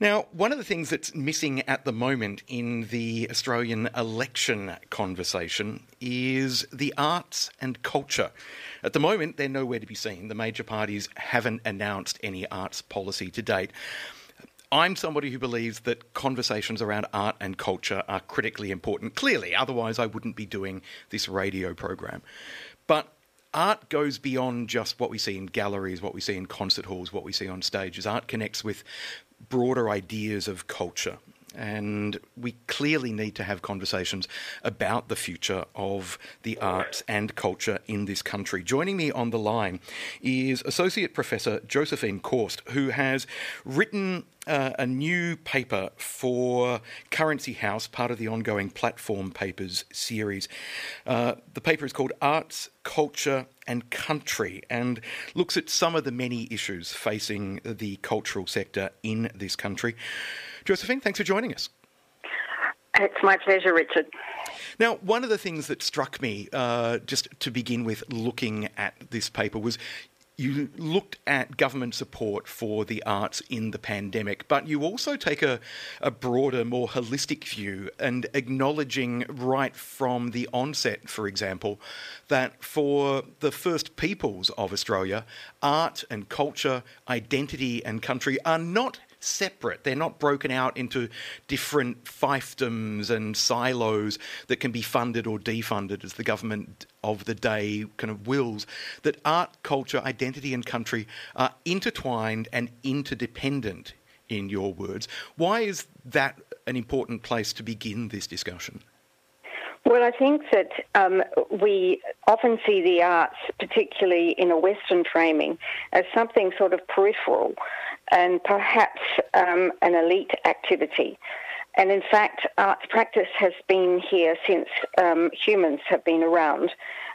Now, one of the things that's missing at the moment in the Australian election conversation is the arts and culture. At the moment, they're nowhere to be seen. The major parties haven't announced any arts policy to date. I'm somebody who believes that conversations around art and culture are critically important, clearly, otherwise, I wouldn't be doing this radio program. But art goes beyond just what we see in galleries, what we see in concert halls, what we see on stages. Art connects with broader ideas of culture. And we clearly need to have conversations about the future of the arts and culture in this country. Joining me on the line is Associate Professor Josephine Caust, who has written uh, a new paper for Currency House, part of the ongoing Platform Papers series. Uh, the paper is called Arts, Culture and Country and looks at some of the many issues facing the cultural sector in this country. Josephine, thanks for joining us. It's my pleasure, Richard. Now, one of the things that struck me, uh, just to begin with, looking at this paper, was you looked at government support for the arts in the pandemic, but you also take a, a, broader, more holistic view and acknowledging right from the onset, for example, that for the first peoples of Australia, art and culture, identity and country are not separate. They're not broken out into different fiefdoms and silos that can be funded or defunded as the government of the day kind of wills. That art, culture, identity, and country are intertwined and interdependent, in your words. Why is that an important place to begin this discussion? Well, I think that um, we often see the arts, particularly in a Western framing, as something sort of peripheral and perhaps um, an elite activity. And in fact, arts practice has been here since um, humans have been around,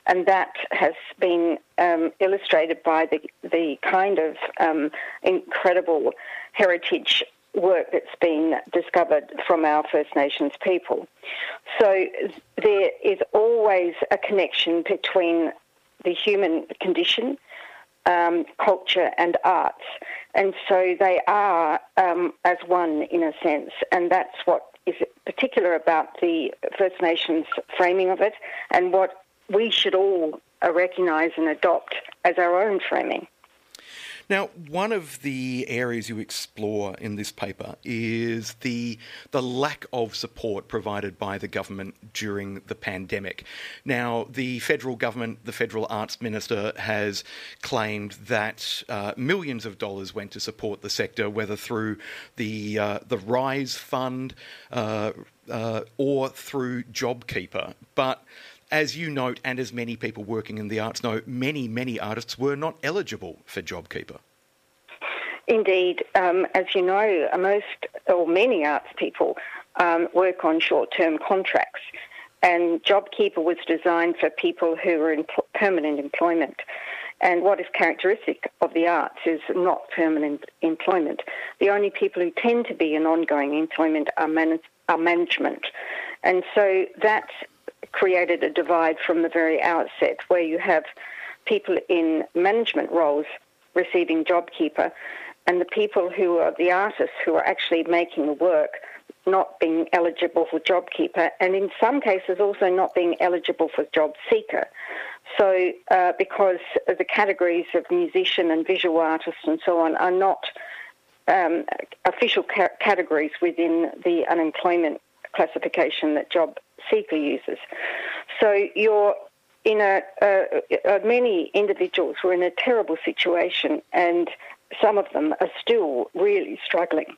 and that has been um, illustrated by the, the kind of um, incredible heritage work that's been discovered from our First Nations people. So there is always a connection between the human condition um, culture and arts. And so they are um, as one in a sense. And that's what is particular about the First Nations framing of it and what we should all recognise and adopt as our own framing. Now, one of the areas you explore in this paper is the the lack of support provided by the government during the pandemic. Now, the federal government, the federal arts minister, has claimed that uh, millions of dollars went to support the sector, whether through the uh, the Rise Fund uh, uh or through JobKeeper, but as you note, and as many people working in the arts know, many, many artists were not eligible for JobKeeper. Indeed, um, as you know, most or many arts people um, work on short term contracts, and JobKeeper was designed for people who are in permanent employment. And what is characteristic of the arts is not permanent employment. The only people who tend to be in ongoing employment are, man- are management. And so that created a divide from the very outset where you have people in management roles receiving JobKeeper and the people who are the artists who are actually making the work not being eligible for JobKeeper and in some cases also not being eligible for Job Seeker. So, uh, because the categories of musician and visual artist and so on are not um, official ca- categories within the unemployment classification that Job seeker uses. So you're in a, many individuals were in a terrible situation, and some of them are still really struggling.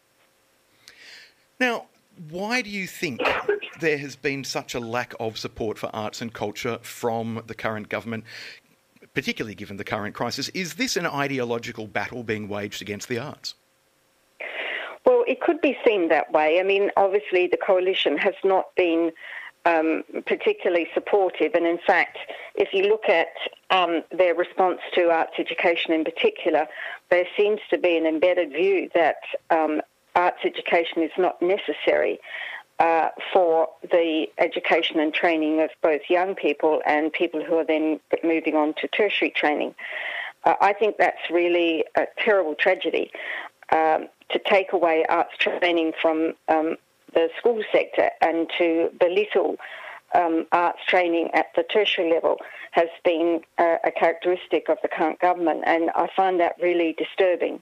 Now, why do you think there has been such a lack of support for arts and culture from the current government, particularly given the current crisis? Is this an ideological battle being waged against the arts? It could be seen that way. I mean, obviously, the coalition has not been um, particularly supportive. And in fact, if you look at um, their response to arts education in particular, there seems to be an embedded view that um, arts education is not necessary. Uh, for the education and training of both young people and people who are then moving on to tertiary training. Uh, I think that's really a terrible tragedy um, to take away arts training from um, the school sector and to belittle um, arts training at the tertiary level has been uh, a characteristic of the current government, and I find that really disturbing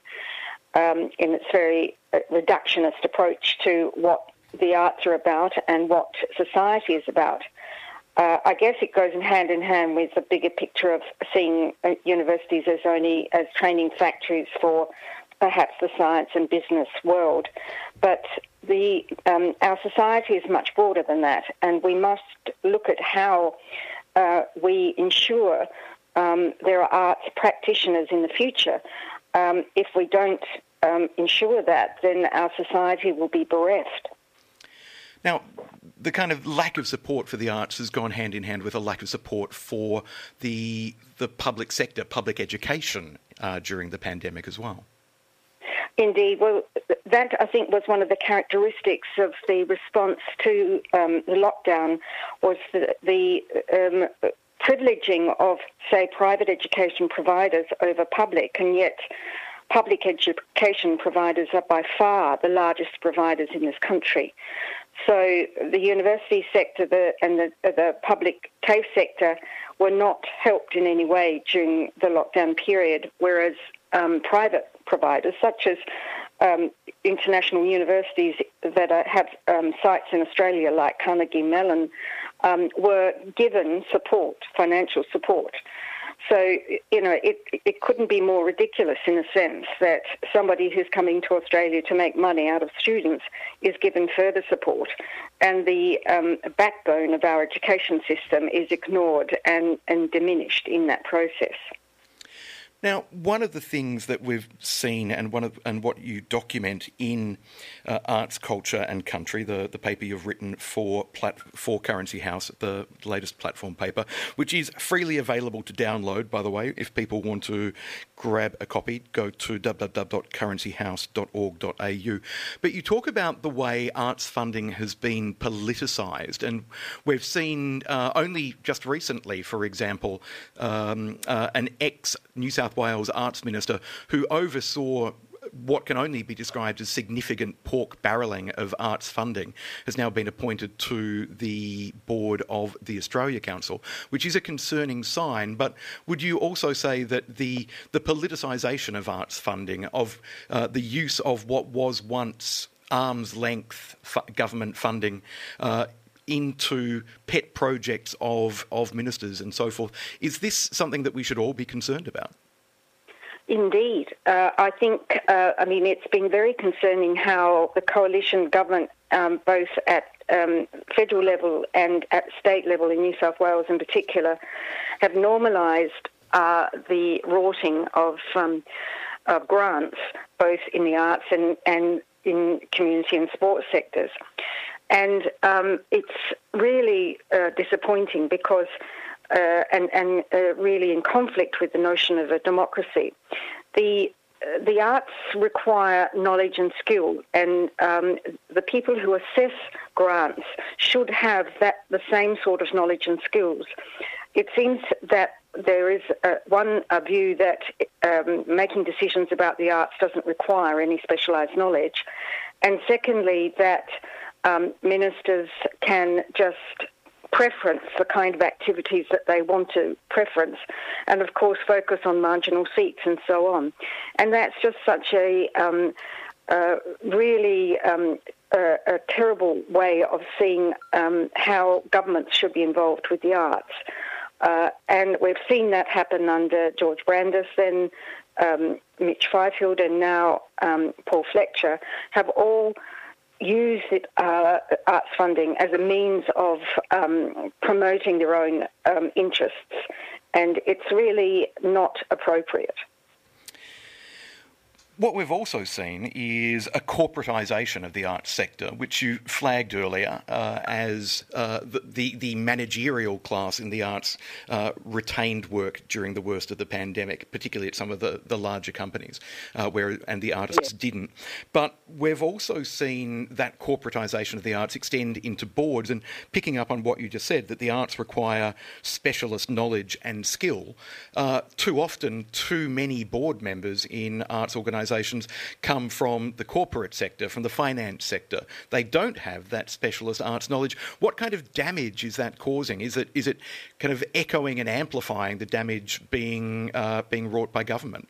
um, in its very uh, reductionist approach to what the arts are about and what society is about. Uh, I guess it goes hand in hand with the bigger picture of seeing uh, universities as only as training factories for perhaps the science and business world. But the um, our society is much broader than that, and we must look at how uh, we ensure um, there are arts practitioners in the future. Um, if we don't um, ensure that, then our society will be bereft. Now, the kind of lack of support for the arts has gone hand in hand with a lack of support for the the public sector, public education uh, during the pandemic as well. Indeed. Well, that I think was one of the characteristics of the response to um, the lockdown was the, the um, privileging of, say, private education providers over public, and yet public education providers are by far the largest providers in this country. So the university sector the, and the, the public TAFE sector were not helped in any way during the lockdown period, whereas um, private providers, such as um, international universities that are, have um, sites in Australia, like Carnegie Mellon, um, were given support, financial support. So, you know, it, it couldn't be more ridiculous in a sense that somebody who's coming to Australia to make money out of students is given further support and the um, backbone of our education system is ignored and, and diminished in that process. Now, one of the things that we've seen, and one of and what you document in uh, Arts, Culture and Country, the, the paper you've written for plat, for Currency House, the latest platform paper, which is freely available to download. By the way, if people want to grab a copy, go to www.currencyhouse.org.au. But you talk about the way arts funding has been politicised, and we've seen uh, only just recently, for example, um, uh, an ex New South Wales arts minister who oversaw what can only be described as significant pork barrelling of arts funding has now been appointed to the board of the Australia Council, which is a concerning sign. But would you also say that the the politicisation of arts funding, of uh, the use of what was once arm's length government funding, uh, into pet projects of, of ministers and so forth. Is this something that we should all be concerned about? Indeed. Uh, I think, uh, I mean, it's been very concerning how the coalition government, um, both at um, federal level and at state level in New South Wales in particular, have normalised uh, the rorting of, um, of grants, both in the arts and, and in community and sports sectors. And um, it's really uh, disappointing because uh, and, and uh, really in conflict with the notion of a democracy. The uh, the arts require knowledge and skill, and um, the people who assess grants should have that the same sort of knowledge and skills. It seems that there is a, one a view that um, making decisions about the arts doesn't require any specialised knowledge, and secondly that um, ministers can just preference the kind of activities that they want to preference, and of course focus on marginal seats and so on. And that's just such a um, uh, really um, a, a, terrible way of seeing um, how governments should be involved with the arts. Uh, and we've seen that happen under George Brandis, then um, Mitch Fifield, and now um, Paul Fletcher have all use it, uh, arts funding as a means of um, promoting their own um, interests, and it's really not appropriate. What we've also seen is a corporatisation of the arts sector, which you flagged earlier uh, as uh, the, the, managerial class in the arts uh, retained work during the worst of the pandemic, particularly at some of the, the larger companies, uh, where and the artists yeah. didn't. But we've also seen that corporatisation of the arts extend into boards, and picking up on what you just said, that the arts require specialist knowledge and skill. Uh, too often, too many board members in arts organisations organisations come from the corporate sector, from the finance sector. They don't have that specialist arts knowledge. What kind of damage is that causing? Is it is it kind of echoing and amplifying the damage being uh, being wrought by government?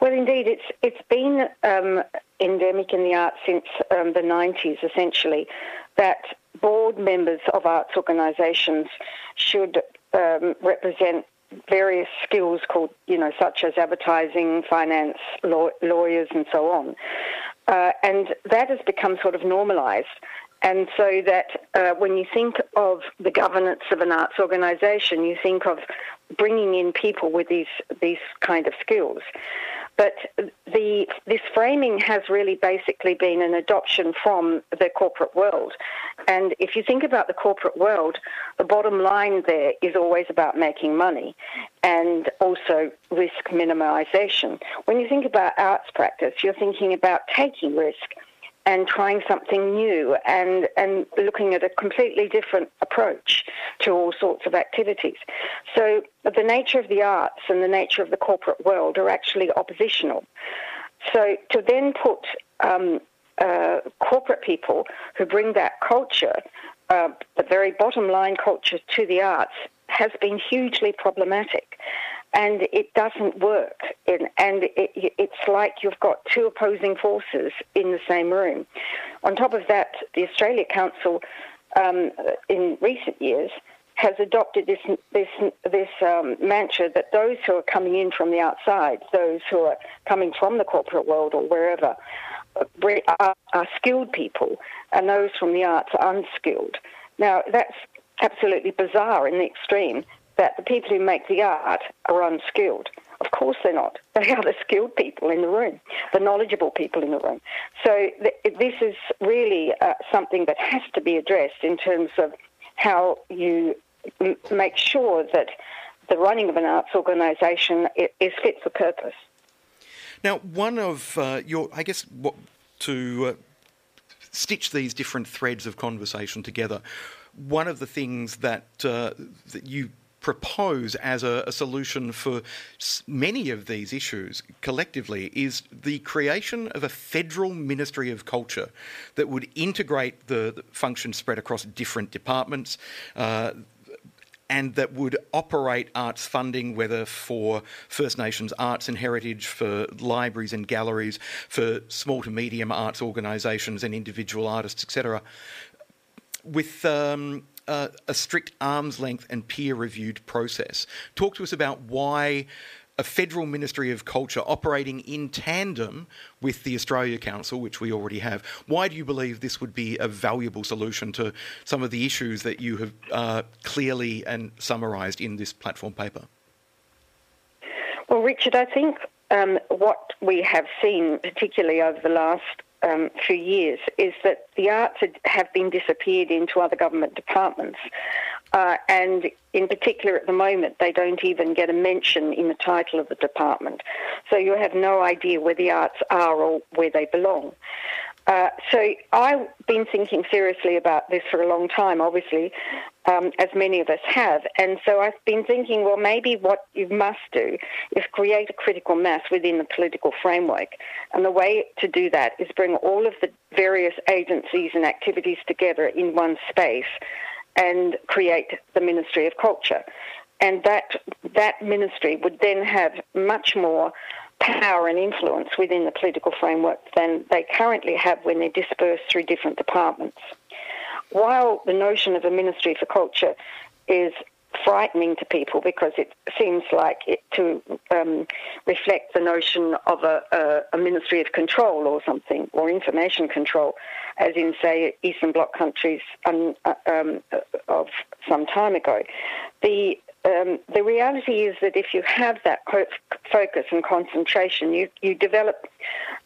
Well, indeed, it's it's been um, endemic in the arts since um, the 90s, essentially, that board members of arts organisations should um, represent various skills called, you know, such as advertising, finance, law, lawyers, and so on. Uh, and that has become sort of normalised. And so that uh, when you think of the governance of an arts organisation, you think of bringing in people with these these kind of skills. But the, this framing has really basically been an adoption from the corporate world. And if you think about the corporate world, the bottom line there is always about making money and also risk minimization. When you think about arts practice, you're thinking about taking risk and trying something new and, and looking at a completely different approach to all sorts of activities. So the nature of the arts and the nature of the corporate world are actually oppositional. So to then put um, uh, corporate people who bring that culture, uh, the very bottom line culture to the arts, has been hugely problematic and it doesn't work. and it, it's like you've got two opposing forces in the same room. On top of that, the Australia Council um, in recent years has adopted this this this um, mantra that those who are coming in from the outside, those who are coming from the corporate world or wherever, are, are skilled people, and those from the arts are unskilled. Now that's absolutely bizarre in the extreme that the people who make the art are unskilled. Of course they're not. They are the skilled people in the room, the knowledgeable people in the room. So th- this is really uh, something that has to be addressed in terms of how you m- make sure that the running of an arts organisation is fit for purpose. Now, one of uh, your, I guess, what, to uh, stitch these different threads of conversation together, one of the things that uh, that you propose as a, a, solution for many of these issues collectively is the creation of a federal Ministry of Culture that would integrate the, the functions spread across different departments. Uh, and that would operate arts funding, whether for First Nations arts and heritage, for libraries and galleries, for small to medium arts organisations and individual artists, etc. With um, a, a strict arm's length and peer reviewed process. Talk to us about why a federal Ministry of Culture operating in tandem with the Australia Council, which we already have. Why do you believe this would be a valuable solution to some of the issues that you have uh, clearly and summarised in this platform paper? Well, Richard, I think um, what we have seen, particularly over the last um, for years is that the arts have been disappeared into other government departments. Uh, and in particular, at the moment, they don't even get a mention in the title of the department. So you have no idea where the arts are or where they belong. Uh, so I've been thinking seriously about this for a long time, obviously, um, as many of us have. And so I've been thinking, well, maybe what you must do is create a critical mass within the political framework. And the way to do that is bring all of the various agencies and activities together in one space and create the Ministry of Culture. And that, that ministry would then have much more power and influence within the political framework than they currently have when they're dispersed through different departments. While the notion of a Ministry for Culture is frightening to people because it seems like it to um, reflect the notion of a, a, a, ministry of control or something, or information control, as in, say, Eastern Bloc countries um, uh, um, of some time ago. The um, the reality is that if you have that focus and concentration, you, you develop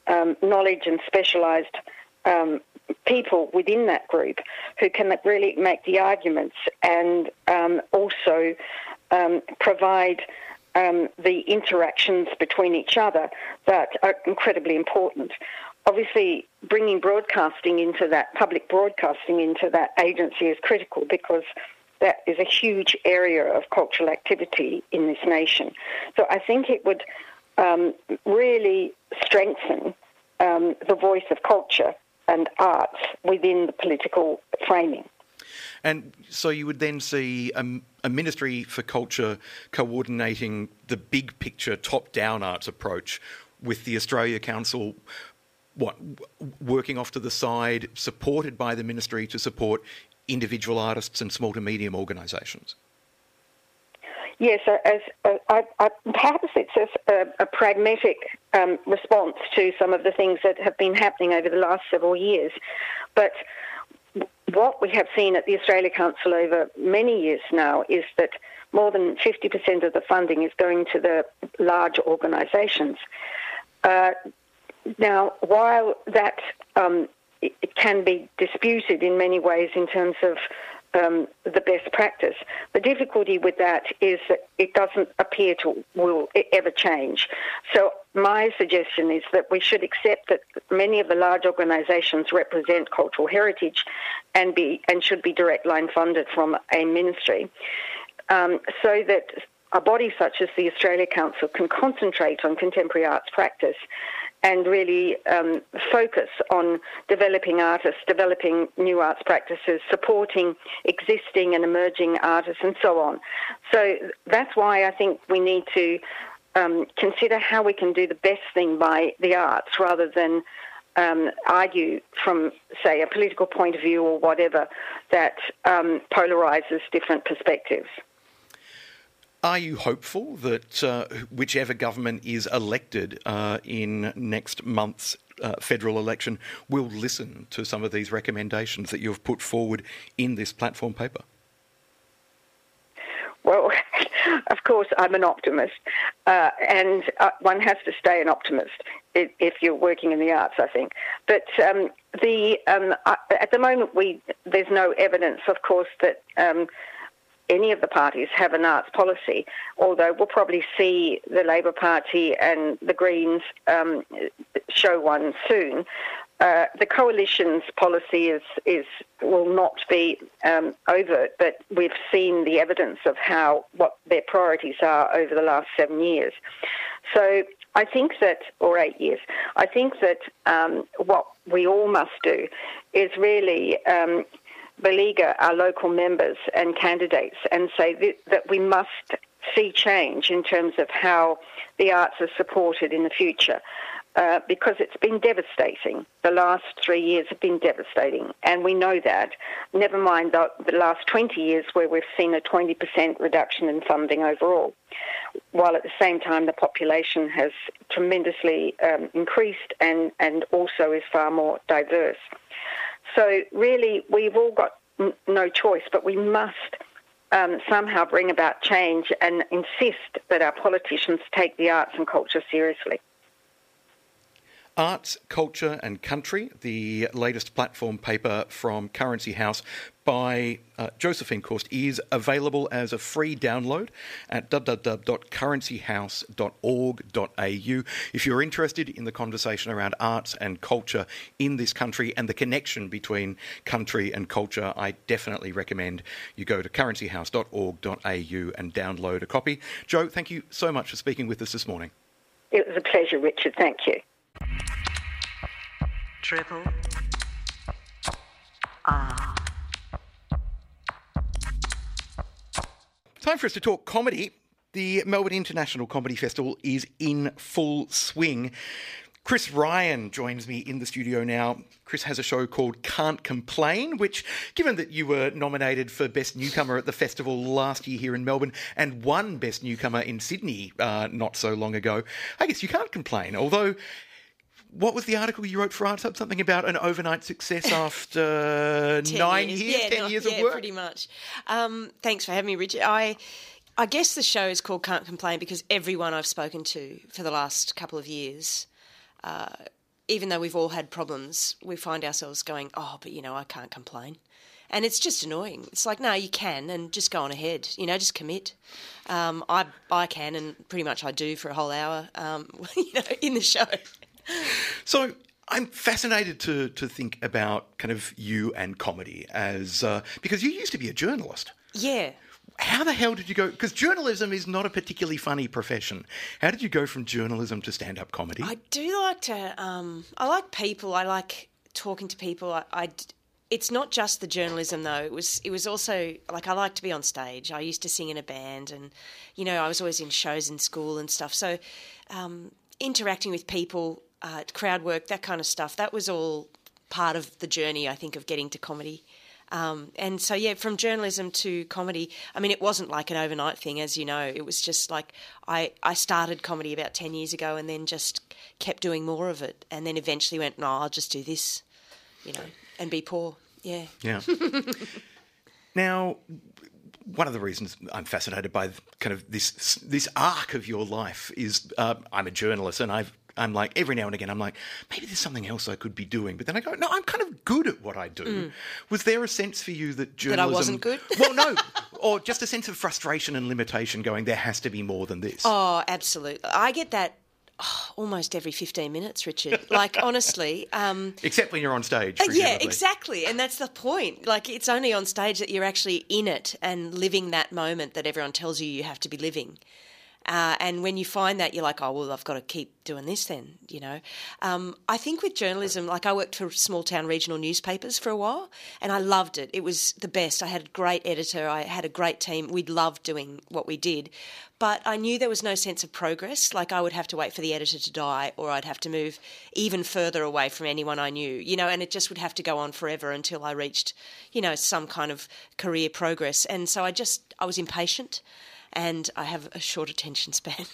um, knowledge and specialised um, people within that group who can really make the arguments and um, also um, provide um, the interactions between each other that are incredibly important. Obviously, bringing broadcasting into that, public broadcasting into that agency is critical because that is a huge area of cultural activity in this nation. So I think it would um, really strengthen um, the voice of culture and arts within the political framing. And so you would then see a, a, Ministry for Culture coordinating the big picture, top down arts approach with the Australia Council. What working off to the side, supported by the ministry to support individual artists and small to medium organisations? Yes, as, uh, I, I, perhaps it's a, a pragmatic um, response to some of the things that have been happening over the last several years. But what we have seen at the Australia Council over many years now is that more than 50% of the funding is going to the large organisations. Uh, now, while that um, it can be disputed in many ways in terms of um, the best practice. The difficulty with that is that it doesn't appear to will ever change. So my suggestion is that we should accept that many of the large organisations represent cultural heritage, and be and should be direct line funded from a ministry, um, so that a body such as the Australia Council can concentrate on contemporary arts practice and really um, focus on developing artists, developing new arts practices, supporting existing and emerging artists, and so on. So that's why I think we need to um, consider how we can do the best thing by the arts rather than um, argue from, say, a political point of view or whatever that um, polarizes different perspectives. Are you hopeful that uh, whichever government is elected uh, in next month's uh, federal election will listen to some of these recommendations that you've put forward in this platform paper? Well, of course, I'm an optimist, uh, and uh, one has to stay an optimist if you're working in the arts, I think. But um, the um, at the moment, we there's no evidence, of course, that um, any of the parties have an arts policy, although we'll probably see the Labor Party and the Greens um, show one soon. Uh, the coalition's policy is, is will not be um, overt, but we've seen the evidence of how what their priorities are over the last seven years. So I think that, or eight years, I think that um, what we all must do is really um, beleaguer our local members and candidates and say that, that we must see change in terms of how the arts are supported in the future. Uh, because it's been devastating. The last three years have been devastating, and we know that. Never mind the, the last 20 years where we've seen a 20% reduction in funding overall, while at the same time the population has tremendously um, increased and, and also is far more diverse. So really, we've all got no choice, but we must um, somehow bring about change and insist that our politicians take the arts and culture seriously. Arts, Culture and Country, the latest platform paper from Currency House by uh, Josephine Caust, is available as a free download at www.currencyhouse.org.au. If you're interested in the conversation around arts and culture in this country and the connection between country and culture, I definitely recommend you go to currencyhouse.org.au and download a copy. Joe, thank you so much for speaking with us this morning. It was a pleasure, Richard. Thank you. Triple R. Time for us to talk comedy. The Melbourne International Comedy Festival is in full swing. Chris Ryan joins me in the studio now. Chris has a show called Can't Complain, which, given that you were nominated for Best Newcomer at the festival last year here in Melbourne and won Best Newcomer in Sydney uh, not so long ago, I guess you can't complain. Although what was the article you wrote for Arts Hub? Something about an overnight success after nine years, years yeah, ten years yeah, of work? pretty much. Um, thanks for having me, Richard. I I guess the show is called Can't Complain because everyone I've spoken to for the last couple of years, uh, even though we've all had problems, we find ourselves going, oh, but you know, I can't complain. And it's just annoying. It's like, no, you can, and just go on ahead. You know, just commit. Um, I I can, and pretty much I do for a whole hour. Um, you know, in the show. So I'm fascinated to to think about kind of you and comedy as uh, because you used to be a journalist. Yeah. How the hell did you go? Because journalism is not a particularly funny profession. How did you go from journalism to stand up comedy? I do like to. Um, I like people. I like talking to people. I, I d- it's not just the journalism though. It was. It was also like I like to be on stage. I used to sing in a band, and you know I was always in shows in school and stuff. So um, interacting with people, uh, crowd work, that kind of stuff. That was all part of the journey. I think of getting to comedy. Um, and so, yeah, from journalism to comedy, I mean, it wasn't like an overnight thing, as you know. It was just like I, I started comedy about 10 years ago and then just kept doing more of it. And then eventually went, no, I'll just do this, you know, and be poor. Yeah. Yeah. now, one of the reasons I'm fascinated by kind of this this arc of your life is uh, I'm a journalist and I've I'm like every now and again I'm like maybe there's something else I could be doing, but then I go no I'm kind of good at what I do. Was there a sense for you that journalism Mm. wasn't good? well, no, or just a sense of frustration and limitation, going there has to be more than this. Oh, absolutely. I get that oh, almost every 15 minutes, Richard. Like, honestly. Um, Except when you're on stage. Uh, Yeah, exactly. And that's the point. Like, it's only on stage that you're actually in it and living that moment that everyone tells you you have to be living. Uh, and when you find that, you're like, oh, well, I've got to keep doing this then, you know. Um, I think with journalism, like I worked for small town regional newspapers for a while and I loved it. It was the best. I had a great editor, I had a great team. We loved doing what we did. But I knew there was no sense of progress. Like I would have to wait for the editor to die or I'd have to move even further away from anyone I knew, you know, and it just would have to go on forever until I reached, you know, some kind of career progress. And so I just, I was impatient and I have a short attention span.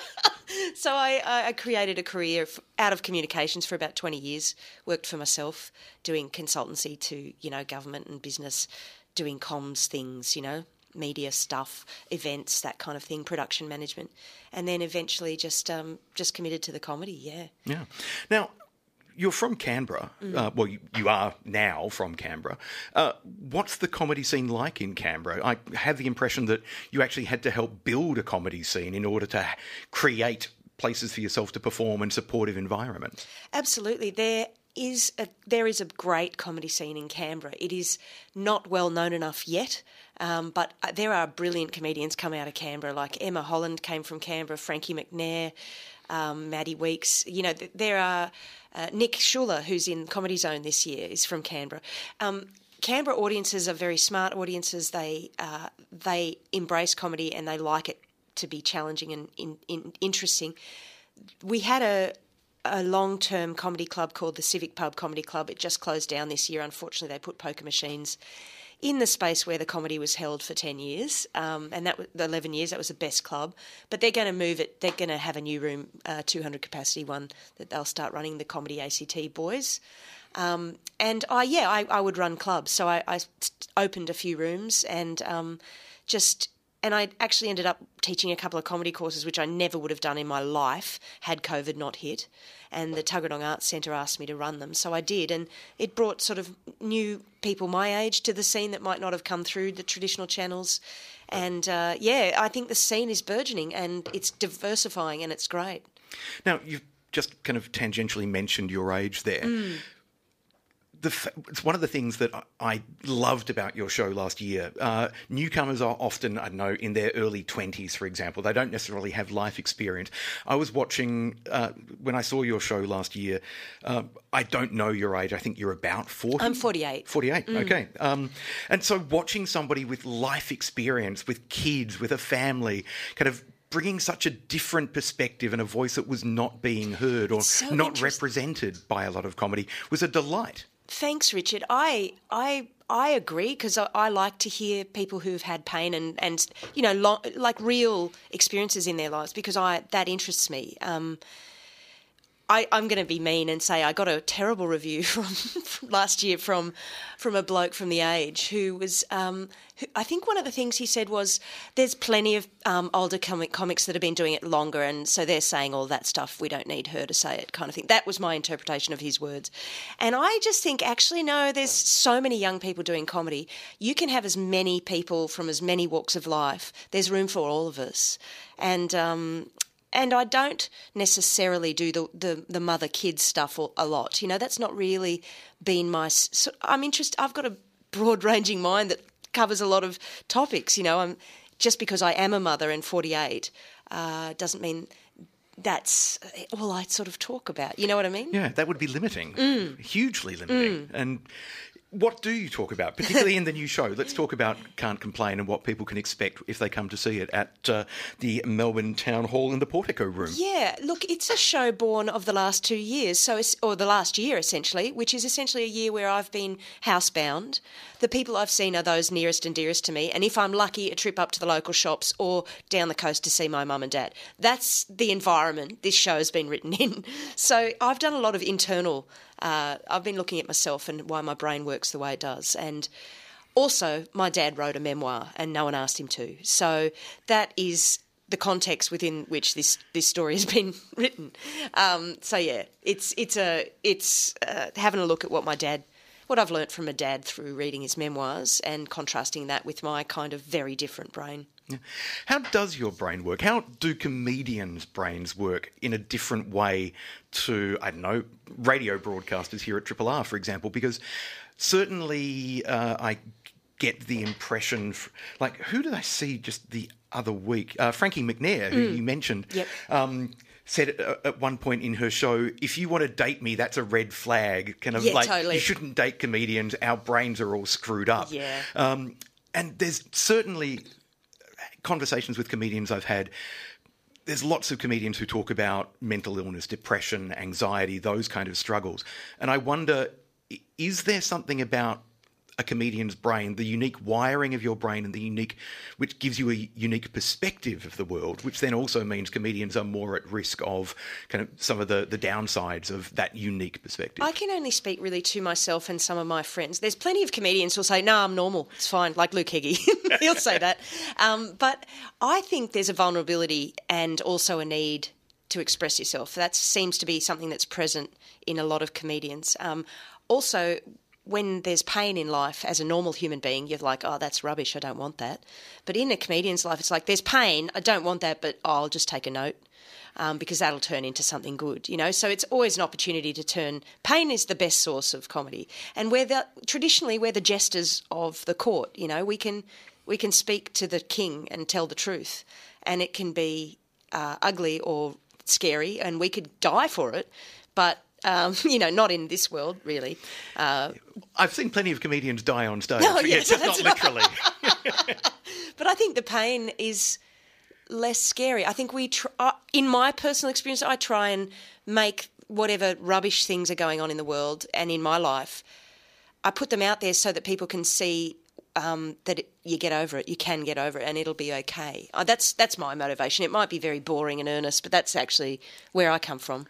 so I, I created a career out of communications for about 20 years, worked for myself, doing consultancy to, you know, government and business, doing comms things, you know, media stuff, events, that kind of thing, production management. And then eventually just um, just committed to the comedy, yeah. Yeah. Now, you're from Canberra. Mm. Uh, well, you, you are now from Canberra. Uh, what's the comedy scene like in Canberra? I have the impression that you actually had to help build a comedy scene in order to create places for yourself to perform and supportive environment. Absolutely. There is a there is a great comedy scene in Canberra. It is not well known enough yet, um, but there are brilliant comedians come out of Canberra. Like Emma Holland came from Canberra, Frankie McNair, um, Maddie Weeks. You know, th- there are uh, Nick Schuler, who's in Comedy Zone this year, is from Canberra. Um, Canberra audiences are very smart audiences. They uh, they embrace comedy and they like it to be challenging and in, in, interesting. We had a a long term comedy club called the Civic Pub Comedy Club. It just closed down this year. Unfortunately, they put poker machines in the space where the comedy was held for 10 years, um, and that was the 11 years, that was the best club. But they're going to move it, they're going to have a new room, uh, 200 capacity one, that they'll start running the Comedy ACT boys. Um, and I, yeah, I, I would run clubs. So I, I opened a few rooms and um, just and I actually ended up teaching a couple of comedy courses, which I never would have done in my life had COVID not hit. And the Tuggeranong Arts Centre asked me to run them, so I did. And it brought sort of new people my age to the scene that might not have come through the traditional channels. And uh, yeah, I think the scene is burgeoning and it's diversifying and it's great. Now, you've just kind of tangentially mentioned your age there. The, f- it's one of the things that I- loved about your show last year. Uh, newcomers are often, I don't know, in their early 20s, for example. They don't necessarily have life experience. I was watching, uh, when I saw your show last year, uh, I don't know your age. I think you're about 40. I'm 48. 48, okay. Um, and so watching somebody with life experience, with kids, with a family, kind of bringing such a different perspective and a voice that was not being heard or so not represented by a lot of comedy was a delight. Thanks, Richard. I I I agree because I, I like to hear people who've had pain and and you know lo- like real experiences in their lives because I that interests me. Um, I, am going to be mean and say I got a terrible review from, from last year from from a bloke from the Age who was. Um, who, I think one of the things he said was there's plenty of um, older comic comics that have been doing it longer, and so they're saying all that stuff. We don't need her to say it, kind of thing. That was my interpretation of his words, and I just think actually no. There's so many young people doing comedy. You can have as many people from as many walks of life. There's room for all of us, and um, and I don't necessarily do the the, the mother kid stuff a lot. You know, that's not really been my. So I'm interested. I've got a broad ranging mind that covers a lot of topics. You know, I'm just because I am a mother and 48 uh, doesn't mean that's all I sort of talk about. You know what I mean? Yeah, that would be limiting, mm. hugely limiting. Mm. And what do you talk about, particularly in the new show? Let's talk about Can't Complain and what people can expect if they come to see it at uh, the Melbourne Town Hall in the Portico Room. Yeah, look, it's a show born of the last two years, so or the last year essentially, which is essentially a year where I've been housebound. The people I've seen are those nearest and dearest to me, and if I'm lucky, a trip up to the local shops or down the coast to see my mum and dad. That's the environment this show has been written in. So I've done a lot of internal uh, I've been looking at myself and why my brain works the way it does. And also, my dad wrote a memoir and no one asked him to. So that is the context within which this, this story has been written. Um, so yeah, it's it's a it's uh, having a look at what my dad, what I've learnt from my dad through reading his memoirs and contrasting that with my kind of very different brain. How does your brain work? How do comedians' brains work in a different way to, I don't know, radio broadcasters here at Triple R, for example? Because certainly uh, I get the impression, like, who did I see just the other week? Uh, Frankie McNair, who mm. you mentioned. Yep. Um, said at one point in her show, if you want to date me, that's a red flag. Kind of yeah, like totally. you shouldn't date comedians. Our brains are all screwed up. Yeah. Um, and there's certainly conversations with comedians I've had, there's lots of comedians who talk about mental illness, depression, anxiety, those kind of struggles. And I wonder is there something about a comedian's brain, the unique wiring of your brain, and the unique, which gives you a unique perspective of the world, which then also means comedians are more at risk of kind of some of the, the downsides of that unique perspective. I can only speak really to myself and some of my friends. There's plenty of comedians who'll say, "No, nah, I'm normal. It's fine." Like Luke Heggie, he'll say that. Um, but I think there's a vulnerability and also a need to express yourself. That seems to be something that's present in a lot of comedians. Um, also, when there's pain in life as a normal human being, you're like, oh, that's rubbish. I don't want that. But in a comedian's life, it's like, there's pain. I don't want that, but oh, I'll just take a note. Um, because that'll turn into something good, you know. So it's always an opportunity to turn. Pain is the best source of comedy, and we're the traditionally we're the jesters of the court. You know, we can we can speak to the king and tell the truth, and it can be uh, ugly or scary, and we could die for it. But um, you know, not in this world, really. Uh, I've seen plenty of comedians die on stage. Oh, yes, yes not literally. but I think the pain is less scary. I think we, try, uh, in my personal experience, I try and make whatever rubbish things are going on in the world and in my life, I put them out there so that people can see um, that it, you get over it. You can get over it, and it'll be okay. Uh, that's that's my motivation. It might be very boring and earnest, but that's actually where I come from.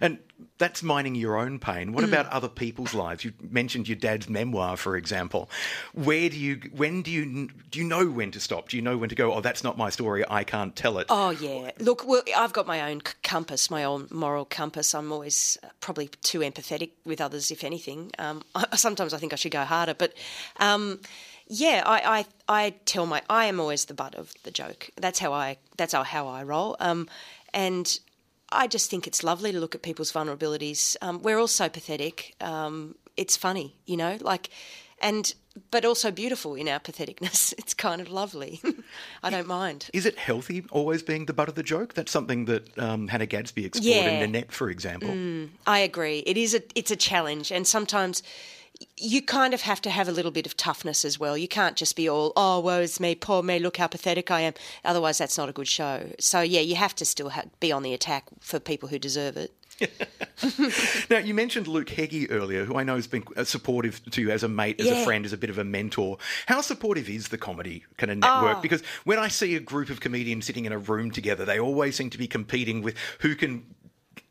And that's mining your own pain. What mm. about other people's lives? You mentioned your dad's memoir, for example. Where do you? When do you? Do you know when to stop? Do you know when to go? Oh, that's not my story. I can't tell it. Oh yeah. Look, well, I've got my own compass, my own moral compass. I'm always uh, probably too empathetic with others, if anything. Um, I, sometimes I think I should go harder, but. Um, yeah, I, I, I tell my I am always the butt of the joke. That's how I that's how I roll. Um, and I just think it's lovely to look at people's vulnerabilities. Um, we're all so pathetic. Um, it's funny, you know, like, and but also beautiful in our patheticness. It's kind of lovely. I don't mind. Is it healthy always being the butt of the joke? That's something that um, Hannah Gadsby explored yeah. in Nanette, for example. Mm, I agree. It is a it's a challenge, and sometimes you kind of have to have a little bit of toughness as well. You can't just be all, oh, woe is me, poor me, look how pathetic I am. Otherwise, that's not a good show. So, yeah, you have to still have, be on the attack for people who deserve it. now, you mentioned Luke Heggie earlier, who I know has been uh, supportive to you as a mate, as yeah. a friend, as a bit of a mentor. How supportive is the comedy kind of network? Oh. Because when I see a group of comedians sitting in a room together, they always seem to be competing with who can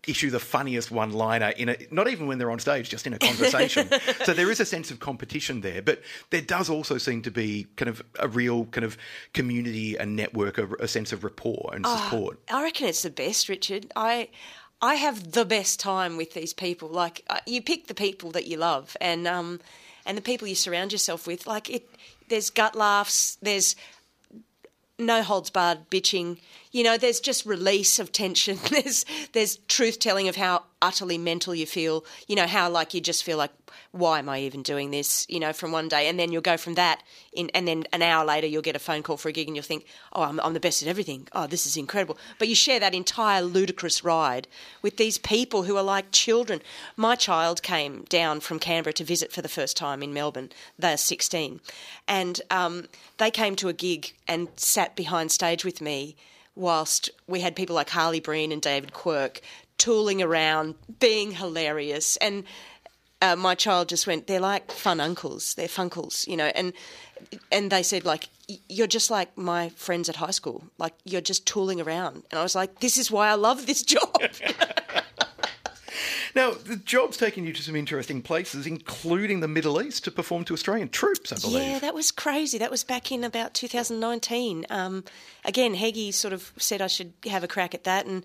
issue the funniest one liner in a not even when they're on stage just in a conversation so there is a sense of competition there but there does also seem to be kind of a real kind of community and network a, a sense of rapport and support I reckon it's the best, Richard. I I have the best time with these people. Like uh, you pick the people that you love, and um, and the people you surround yourself with. Like it, there's gut laughs. There's no holds barred bitching. You know, there's just release of tension. There's there's truth telling of how utterly mental you feel. You know, how like you just feel like, why am I even doing this? You know, from one day, and then you'll go from that in, and then an hour later you'll get a phone call for a gig, and you'll think, oh, I'm, I'm the best at everything. Oh, this is incredible. But you share that entire ludicrous ride with these people who are like children. My child came down from Canberra to visit for the first time in Melbourne. They're 16, and um, they came to a gig and sat behind stage with me whilst we had people like Harley Breen and David Quirk tooling around, being hilarious. And uh, my child just went, they're like fun uncles, they're funkles, you know. And and they said like, you're just like my friends at high school, like you're just tooling around. And I was like, this is why I love this job. now the job's taken you to some interesting places including the middle east to perform to australian troops i believe Yeah, that was crazy. That was back in about 2019. Um, again, Heggie sort of said I should have a crack at that, and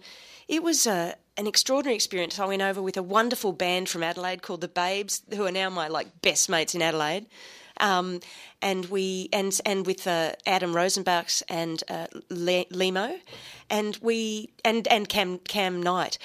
it was a, an extraordinary experience. I went over with a wonderful band from Adelaide called the Babes, who are now my like best mates in Adelaide. Um, and we and and with uh, Adam Rozenbachs and uh, Le- Limo, and we and and Cam Cam Knight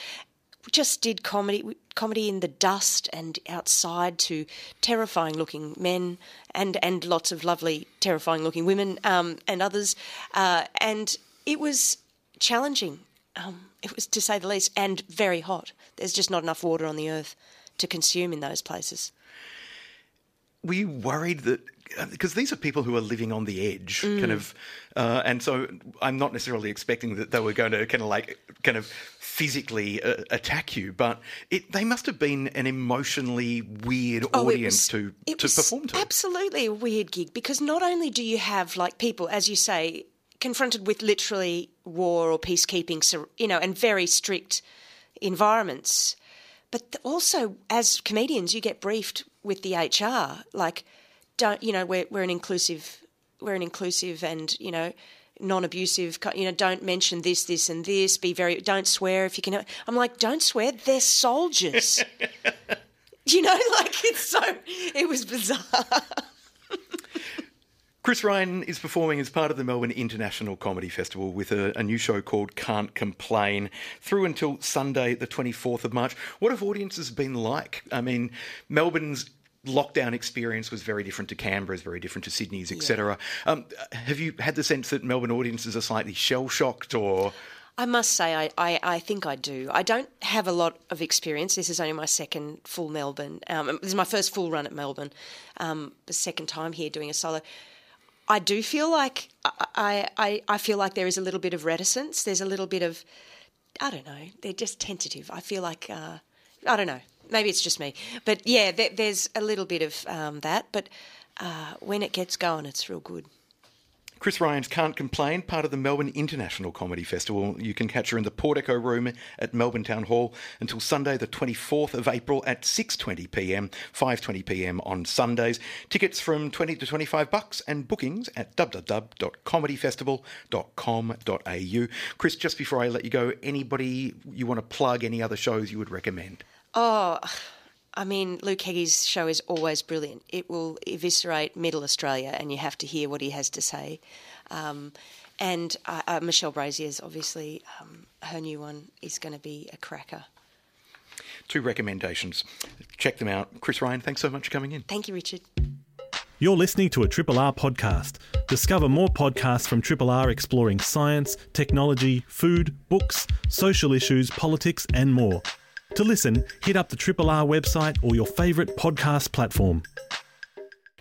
just did comedy comedy in the dust and outside to terrifying looking men and and lots of lovely terrifying looking women um, and others uh, and it was challenging um, it was to say the least and very hot there's just not enough water on the earth to consume in those places were you worried that because these are people who are living on the edge, Mm. kind of, uh, and so I'm not necessarily expecting that they were going to kind of like kind of physically uh, attack you, but it, they must have been an emotionally weird Oh, audience was- to to perform to. Absolutely a weird gig because not only do you have like people, as you say, confronted with literally war or peacekeeping, you know, and very strict environments, but also as comedians, you get briefed with the HR, like, don't you know, we're we're an inclusive, we're an inclusive and you know. Non-abusive, you know. Don't mention this, this, and this. Be very. Don't swear if you can. I'm like, don't swear. They're soldiers. you know, like it's so. It was bizarre. Chris Ryan is performing as part of the Melbourne International Comedy Festival with a, a new show called Can't Complain through until Sunday, the 24th of March. What have audiences been like? I mean, Melbourne's lockdown experience was very different to Canberra's, very different to Sydney's, etc. Um, have you had the sense that Melbourne audiences are slightly shell shocked or. I must say, I, I, I think I do. I don't have a lot of experience. This is only my second full Melbourne. Um, this is my first full run at Melbourne. Um, the second time here doing a solo. I do feel like I, I, I feel like there is a little bit of reticence. There's a little bit of, I don't know. They're just tentative. I feel like uh, I don't know. Maybe it's just me, but yeah, there, there's a little bit of um, that. But uh, when it gets going, it's real good. Chris Ryan's Can't Complain, part of the Melbourne International Comedy Festival. You can catch her in the Portico Room at Melbourne Town Hall until Sunday, the 24th of April at 6.20pm, 5.20pm on Sundays. Tickets from 20 to 25 bucks and bookings at www.comedyfestival.com.au. Chris, just before I let you go, anybody you want to plug, any other shows you would recommend? Oh, I mean, Luke Heggie's show is always brilliant. It will eviscerate Middle Australia, and you have to hear what he has to say. Um, and uh, uh, Michelle Brasier's obviously um, her new one is going to be a cracker. Two recommendations. Check them out. Chris Ryan, thanks so much for coming in. Thank you, Richard. You're listening to a Triple R podcast. Discover more podcasts from Triple R exploring science, technology, food, books, social issues, politics, and more. To listen, hit up the Triple R website or your favourite podcast platform.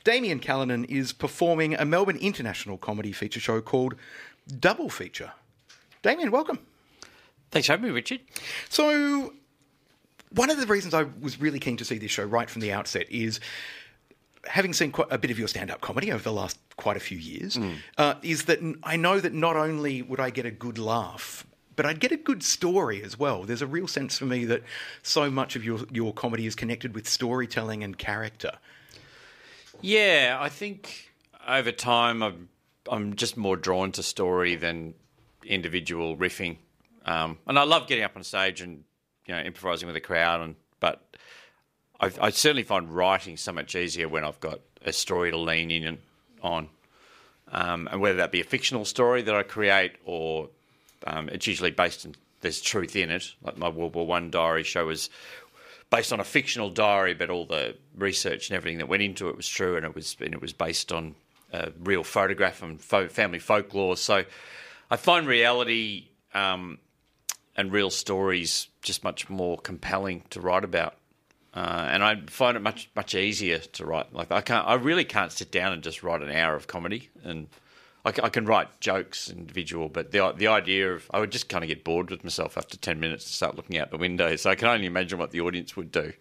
Damian Callinan is performing a Melbourne International comedy feature show called Double Feature. Damien, welcome. Thanks for having me, Richard. So, one of the reasons I was really keen to see this show right from the outset is having seen quite a bit of your stand-up comedy over the last quite a few years, uh, is that I know that not only would I get a good laugh, but I'd get a good story as well. There's a real sense for me that so much of your your comedy is connected with storytelling and character. Yeah, I think over time I'm I'm just more drawn to story than individual riffing, um, and I love getting up on stage and you know improvising with the crowd. And but I, I certainly find writing so much easier when I've got a story to lean in on, um, and whether that be a fictional story that I create or um, it's usually based in there's truth in it. Like my World War One diary show was based on a fictional diary, but all the research and everything that went into it was true, and it was and it was based on a real photograph and fo- family folklore. So I find reality um, and real stories just much more compelling to write about. Uh, and I find it much much easier to write. Like I can't, I really can't sit down and just write an hour of comedy. And I, I can write jokes individual, but the the idea of I would just kind of get bored with myself after ten minutes to start looking out the window. So I can only imagine what the audience would do.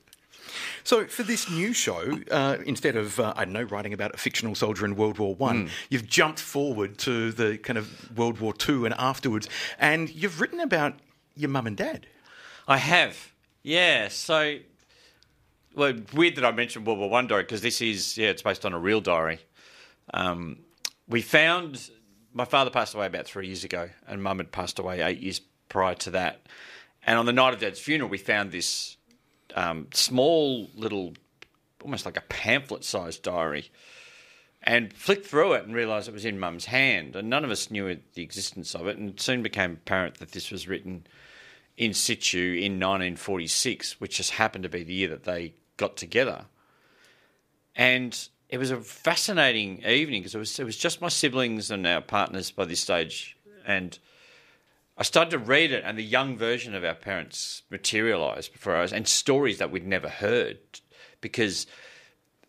So for this new show, uh, instead of uh, I don't know writing about a fictional soldier in World War One, you've jumped forward to the kind of World War Two and afterwards, and you've written about your mum and dad. I have, yeah. So, well, weird that I mentioned World War One diary because this is yeah, it's based on a real diary. Um, we found my father passed away about three years ago, and mum had passed away eight years prior to that. And on the night of dad's funeral, we found this um, small little, almost like a pamphlet-sized diary, and flicked through it and realised it was in mum's hand. And none of us knew the existence of it, and it soon became apparent that this was written in situ in 1946, which just happened to be the year that they got together. And it was a fascinating evening because it was it was just my siblings and our partners by this stage, and I started to read it, and the young version of our parents materialised before us, and stories that we'd never heard, because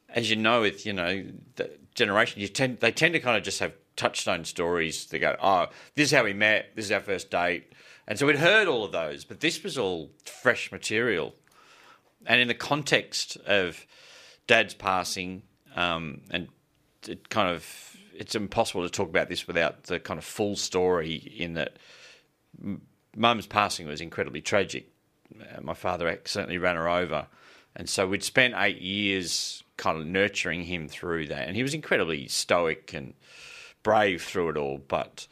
as you know, with you know the generation, you tend they tend to kind of just have touchstone stories. They go, oh, this is how we met, this is our first date, and so we'd heard all of those, but this was all fresh material, and in the context of Dad's passing, um, and it kind of it's impossible to talk about this without the kind of full story in that Mum's passing was incredibly tragic. Uh, my father accidentally ran her over, and so we'd spent eight years kind of nurturing him through that, and he was incredibly stoic and brave through it all. But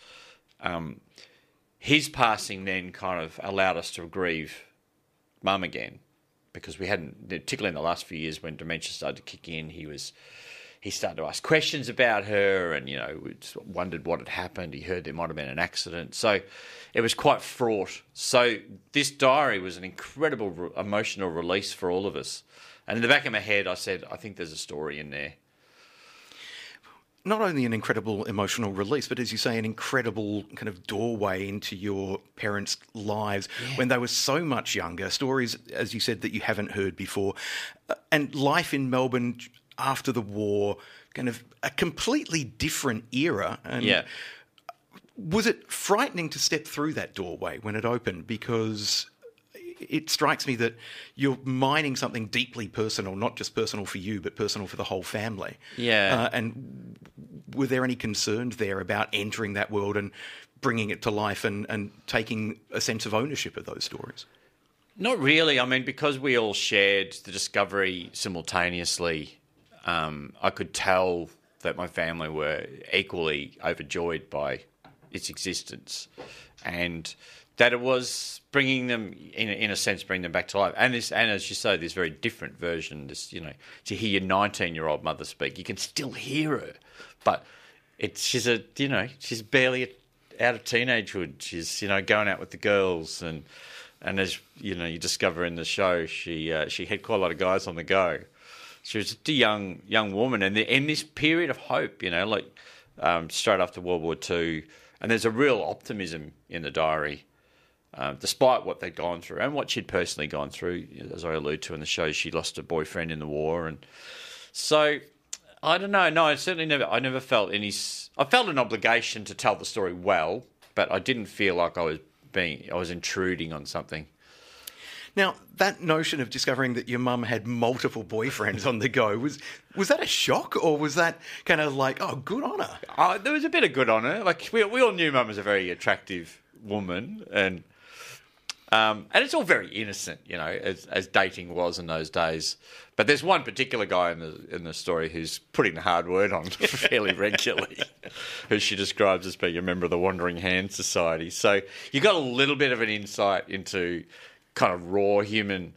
um, his passing then kind of allowed us to grieve Mum again because we hadn't, particularly in the last few years when dementia started to kick in, he was he started to ask questions about her and, you know, wondered what had happened. He heard there might have been an accident. So it was quite fraught. So this diary was an incredible re- emotional release for all of us. And in the back of my head, I said, I think there's a story in there. Not only an incredible emotional release, but as you say, an incredible kind of doorway into your parents' lives when they were so much younger. Stories, as you said, that you haven't heard before. Uh, and life in Melbourne after the war, kind of a completely different era. And Yeah. was it frightening to step through that doorway when it opened? Because it strikes me that you're mining something deeply personal, not just personal for you, but personal for the whole family. Yeah. Uh, and were there any concerns there about entering that world and bringing it to life and, and taking a sense of ownership of those stories? Not really. I mean, because we all shared the discovery simultaneously, um, I could tell that my family were equally overjoyed by its existence, and that it was bringing them, in in a sense, bringing them back to life. And this, and as you say, this very different version. This, you know, to hear your nineteen-year-old mother speak, you can still hear her, but it's she's a, you know, she's barely out of teenagehood. She's, you know, going out with the girls and. And as you know, you discover in the show, she uh, she had quite a lot of guys on the go. She was just a young young woman, and in this period of hope, you know, like um, straight after World War Two, and there's a real optimism in the diary, um, despite what they'd gone through and what she'd personally gone through. As I allude to in the show, she lost a boyfriend in the war, and so I don't know. No, I certainly never. I never felt any. I felt an obligation to tell the story well, but I didn't feel like I was being. I was intruding on something. Now, that notion of discovering that your mum had multiple boyfriends on the go was was that a shock or was that kind of like, oh, good on her? Uh, there was a bit of good on her. Like we, we all knew Mum was a very attractive woman, and um, and it's all very innocent, you know, as, as dating was in those days. But there's one particular guy in the in the story who's putting the hard word on fairly regularly, who she describes as being a member of the Wandering Hand Society. So you got a little bit of an insight into kind of raw human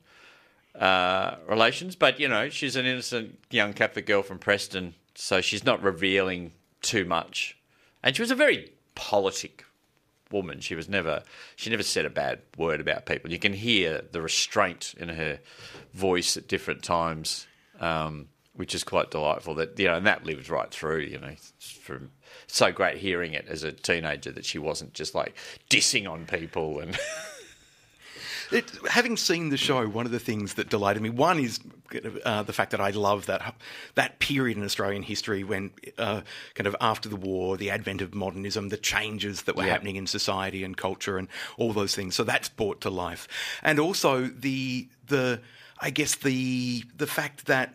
uh, relations. But you know, she's an innocent young Catholic girl from Preston, so she's not revealing too much. And she was a very politic woman. She was never she never said a bad word about people. You can hear the restraint in her voice at different times, um, which is quite delightful. That you know, and that lived right through. You know, from so great hearing it as a teenager that she wasn't just like dissing on people and. It, having seen the show, one of the things that delighted me one is uh, the fact that I love that that period in Australian history when, uh, kind of after the war, the advent of modernism, the changes that were Yeah. happening in society and culture, and all those things. So that's brought to life, and also the the I guess the the fact that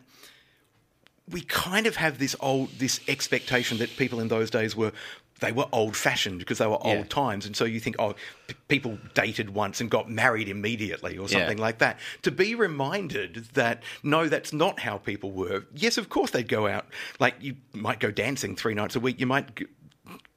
we kind of have this old this expectation that people in those days were they were old fashioned because they were old Yeah. times and so you think oh p- people dated once and got married immediately or Yeah. something like that to be reminded that no that's not how people were yes of course they'd go out like you might go dancing 3 nights a week you might g-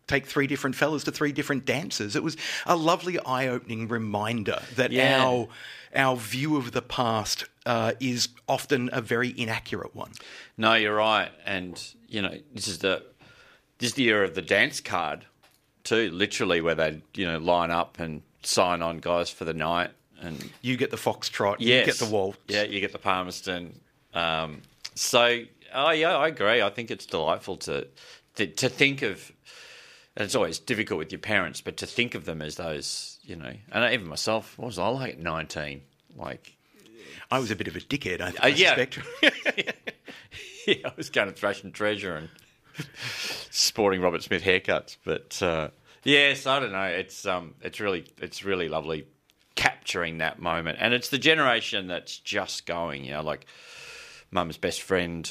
take three different fellas to three different dances it was a lovely eye-opening reminder that Yeah. our our view of the past uh, is often a very inaccurate one No, you're right, and you know this is the this is the era of the dance card too. Literally, where they you know line up and sign on guys for the night, and You get the foxtrot. yes, You get the waltz. Yeah, you get the Palmerston. Um, so, oh yeah, I agree. I think it's delightful to to, to think of. And it's always difficult with your parents, but to think of them as those, you know, and even myself, what was I like at nineteen? Like, I was a bit of a dickhead. I, Uh, I yeah. yeah, I was going to Thrash and Treasure and sporting Robert Smith haircuts. But uh, yes, I don't know. It's um, it's really it's really lovely capturing that moment, and it's the generation that's just going. You know, like Mum's best friend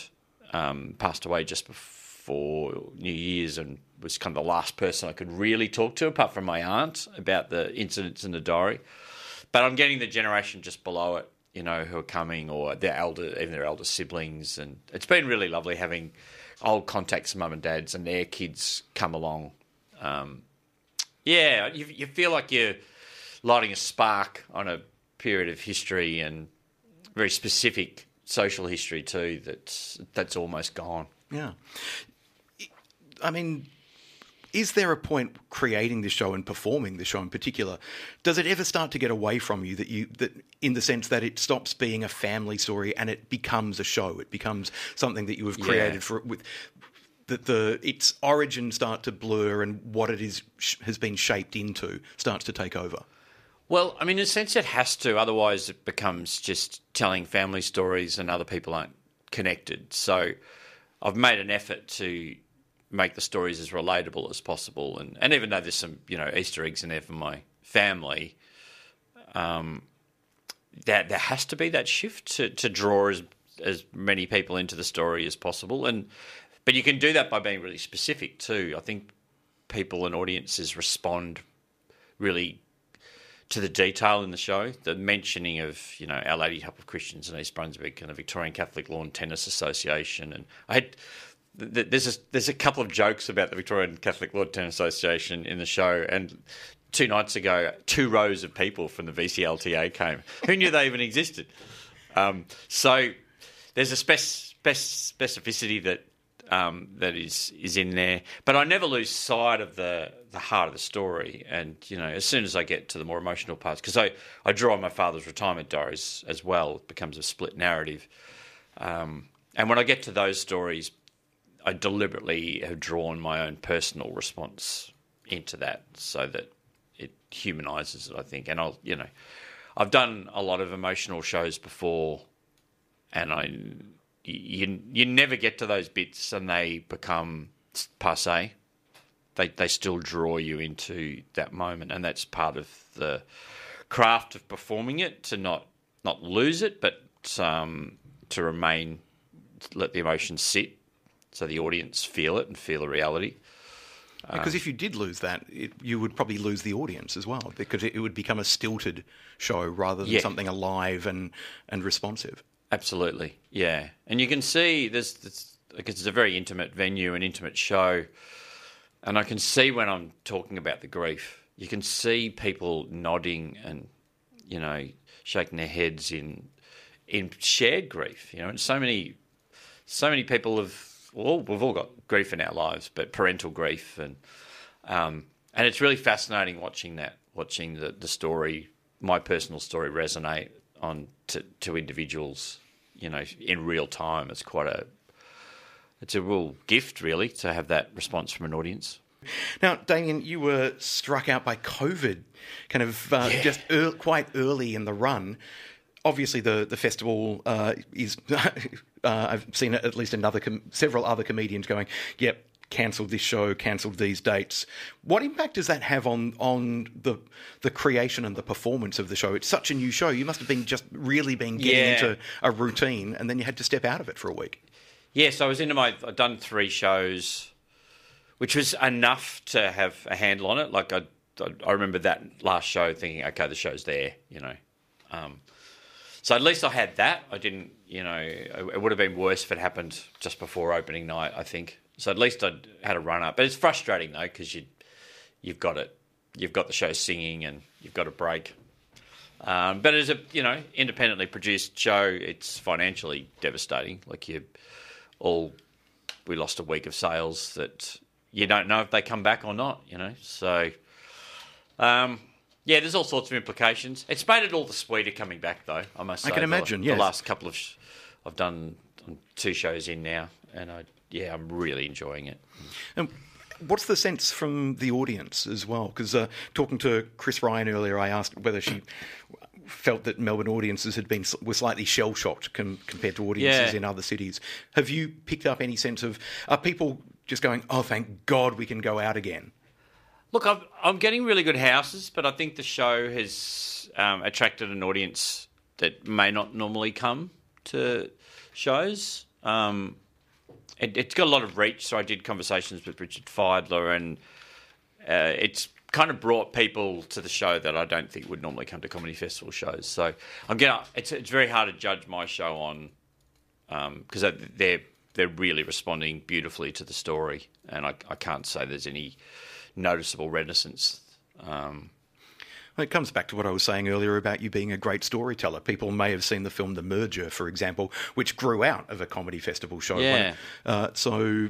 um, passed away just before New Year's, and was kind of the last person I could really talk to, apart from my aunt, about the incidents in the diary. But I'm getting the generation just below it, you know, who are coming, or their elder, even their elder siblings, and it's been really lovely having old contacts, mum and dads, and their kids come along. Um, yeah, you, you feel like you're lighting a spark on a period of history and very specific social history too. That's that's almost gone. yeah. I mean, is there a point creating the show and performing the show in particular? Does it ever start to get away from you that you that in the sense that it stops being a family story and it becomes a show? It becomes something that you have created Yeah. for with that the its origins start to blur and what it is sh- has been shaped into starts to take over. Well, I mean, in a sense, it has to. Otherwise, it becomes just telling family stories, and other people aren't connected. So, I've made an effort to make the stories as relatable as possible, and, and even though there's some you know Easter eggs in there for my family, um, that there has to be that shift to, to draw as as many people into the story as possible, and but you can do that by being really specific too. I think people and audiences respond really to the detail in the show, the mentioning of you know Our Lady Help of Christians in East Brunswick and the Victorian Catholic Lawn Tennis Association, and I had there's a, there's a couple of jokes about the Victorian Catholic Lawn Tennis Association in the show, and two nights ago, two rows of people from the VCLTA came. Who knew they even existed? Um, so there's a spec- spec- specificity that um, that is is in there, but I never lose sight of the the heart of the story. And you know, as soon as I get to the more emotional parts, because I I draw on my father's retirement diaries as well, it becomes a split narrative. Um, and when I get to those stories, I deliberately have drawn my own personal response into that, so that it humanises it. I think, and I'll you know, I've done a lot of emotional shows before, and I you you never get to those bits and they become passe. They they still draw you into that moment, and that's part of the craft of performing it to not not lose it, but um, to remain let the emotions sit, so the audience feel it and feel the reality. Because um, if you did lose that, it, you would probably lose the audience as well, because it, it would become a stilted show rather than Yeah. something alive and, and responsive. Absolutely, yeah. And you can see there's, there's like it's a very intimate venue, an intimate show, and I can see when I'm talking about the grief, you can see people nodding and you know shaking their heads in in shared grief. You know, and so many so many people have. Well, we've all got grief in our lives, but parental grief, and um, and it's really fascinating watching that, watching the, the story, my personal story, resonate on to, to individuals, you know, in real time. It's quite a, it's a real gift, really, to have that response from an audience. Now, Damian, you were struck out by COVID kind of uh, just ear quite early in the run. Obviously, the, the festival uh, is. uh, I've seen at least another com- several other comedians going, yep, cancelled this show, cancelled these dates. What impact does that have on on the the creation and the performance of the show? It's such a new show. You must have been just really been getting Yeah. into a routine, and then you had to step out of it for a week. Yes, I was into my. I'd done three shows, which was enough to have a handle on it. Like I, I, I remember that last show thinking, okay, the show's there, you know. Um, so at least I had that. I didn't, you know, it would have been worse if it happened just before opening night. I think. So at least I'd had a run up. But it's frustrating though because you, you've got it, you've got the show singing and you've got a break. Um, but as a you know independently produced show, it's financially devastating. Like you, all we lost a week of sales that you don't know if they come back or not. You know, so um, yeah, there's all sorts of implications. It's made it all the sweeter coming back, though. I must Say, I can The- imagine, The yes. last couple of sh- I've done done two shows in now, and I yeah, I'm really enjoying it. And what's the sense from the audience as well? Because uh, talking to Chris Ryan earlier, I asked whether she felt that Melbourne audiences had been were slightly shell shocked com- compared to audiences Yeah. in other cities. Have you picked up any sense of are people just going, "Oh, thank God, we can go out again"? Look, I'm, I'm getting really good houses, but I think the show has um, attracted an audience that may not normally come to shows. Um, it, it's got a lot of reach, so I did conversations with Richard Fidler, and uh, it's kind of brought people to the show that I don't think would normally come to comedy festival shows. So I'm gonna. It's it's very hard to judge my show on because they're they're really responding beautifully to the story, and I, I can't say there's any noticeable reticence. Um, Well, It comes back to what I was saying earlier about you being a great storyteller. People may have seen the film The Merger, for example, which grew out of a comedy festival show. Yeah. Uh, so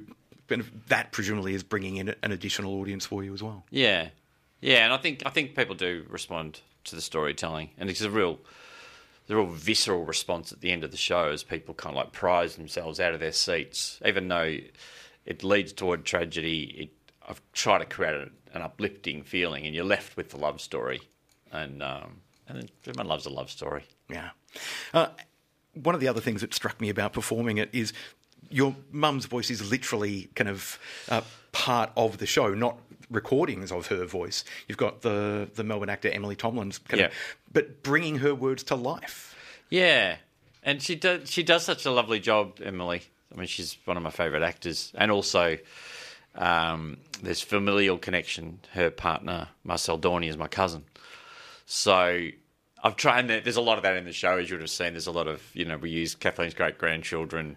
that presumably is bringing in an additional audience for you as well. yeah, yeah, and I think I think people do respond to the storytelling, and it's a real. The real visceral response at the end of the show as people kind of like prize themselves out of their seats, even though it leads toward tragedy. It, I've tried to create an uplifting feeling, and you're left with the love story, and um, and everyone loves a love story. Yeah. Uh, one of the other things that struck me about performing it is your mum's voice is literally kind of uh, part of the show, not recordings of her voice. You've got the the Melbourne actor Emily Tomlins kind of, Yeah. but bringing her words to life. Yeah, and she does she does such a lovely job, Emily. I mean, she's one of my favourite actors, and also um, there's familial connection. Her partner Marcel Dorney is my cousin, so I've tried. There's a lot of that in the show, as you would have seen. There's a lot of you know we use Kathleen's great grandchildren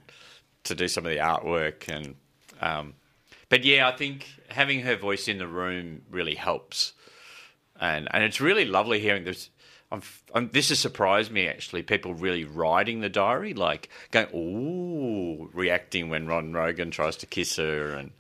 to do some of the artwork, and um, but yeah, I think having her voice in the room really helps and and it's really lovely hearing this. I'm, I'm, this has surprised me actually. People really writing the diary, like going, "Ooh," reacting when Ron Rogan tries to kiss her, and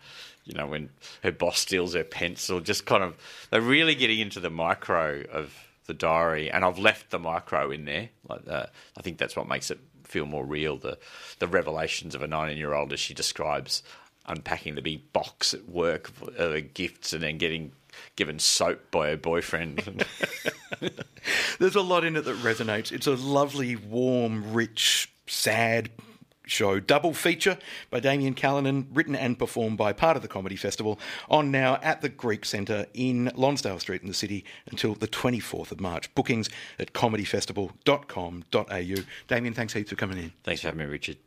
you know when her boss steals her pencil. Just kind of, they're really getting into the micro of the diary, and I've left the micro in there. Like I think that's what makes it feel more real. The the revelations of a 19 year old as she describes unpacking the big box at work of uh, gifts, and then getting given soap by her boyfriend. There's a lot in it that resonates. It's a lovely, warm, rich, sad show. Double feature by Damian Callinan, written and performed by part of the Comedy Festival, on now at the Greek Centre in Lonsdale Street in the city until the 24th of March. Bookings at comedyfestival.com.au. Damian, thanks heaps for coming in. Thanks for having me, Richard.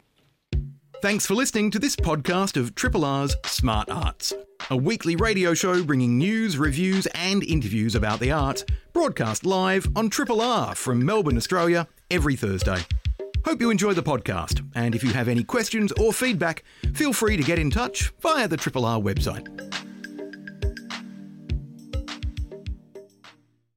Thanks for listening to this podcast of Triple R's Smart Arts, a weekly radio show bringing news, reviews, and interviews about the arts, broadcast live on Triple R from Melbourne, Australia, every Thursday. Hope you enjoy the podcast, and if you have any questions or feedback, feel free to get in touch via the Triple R website.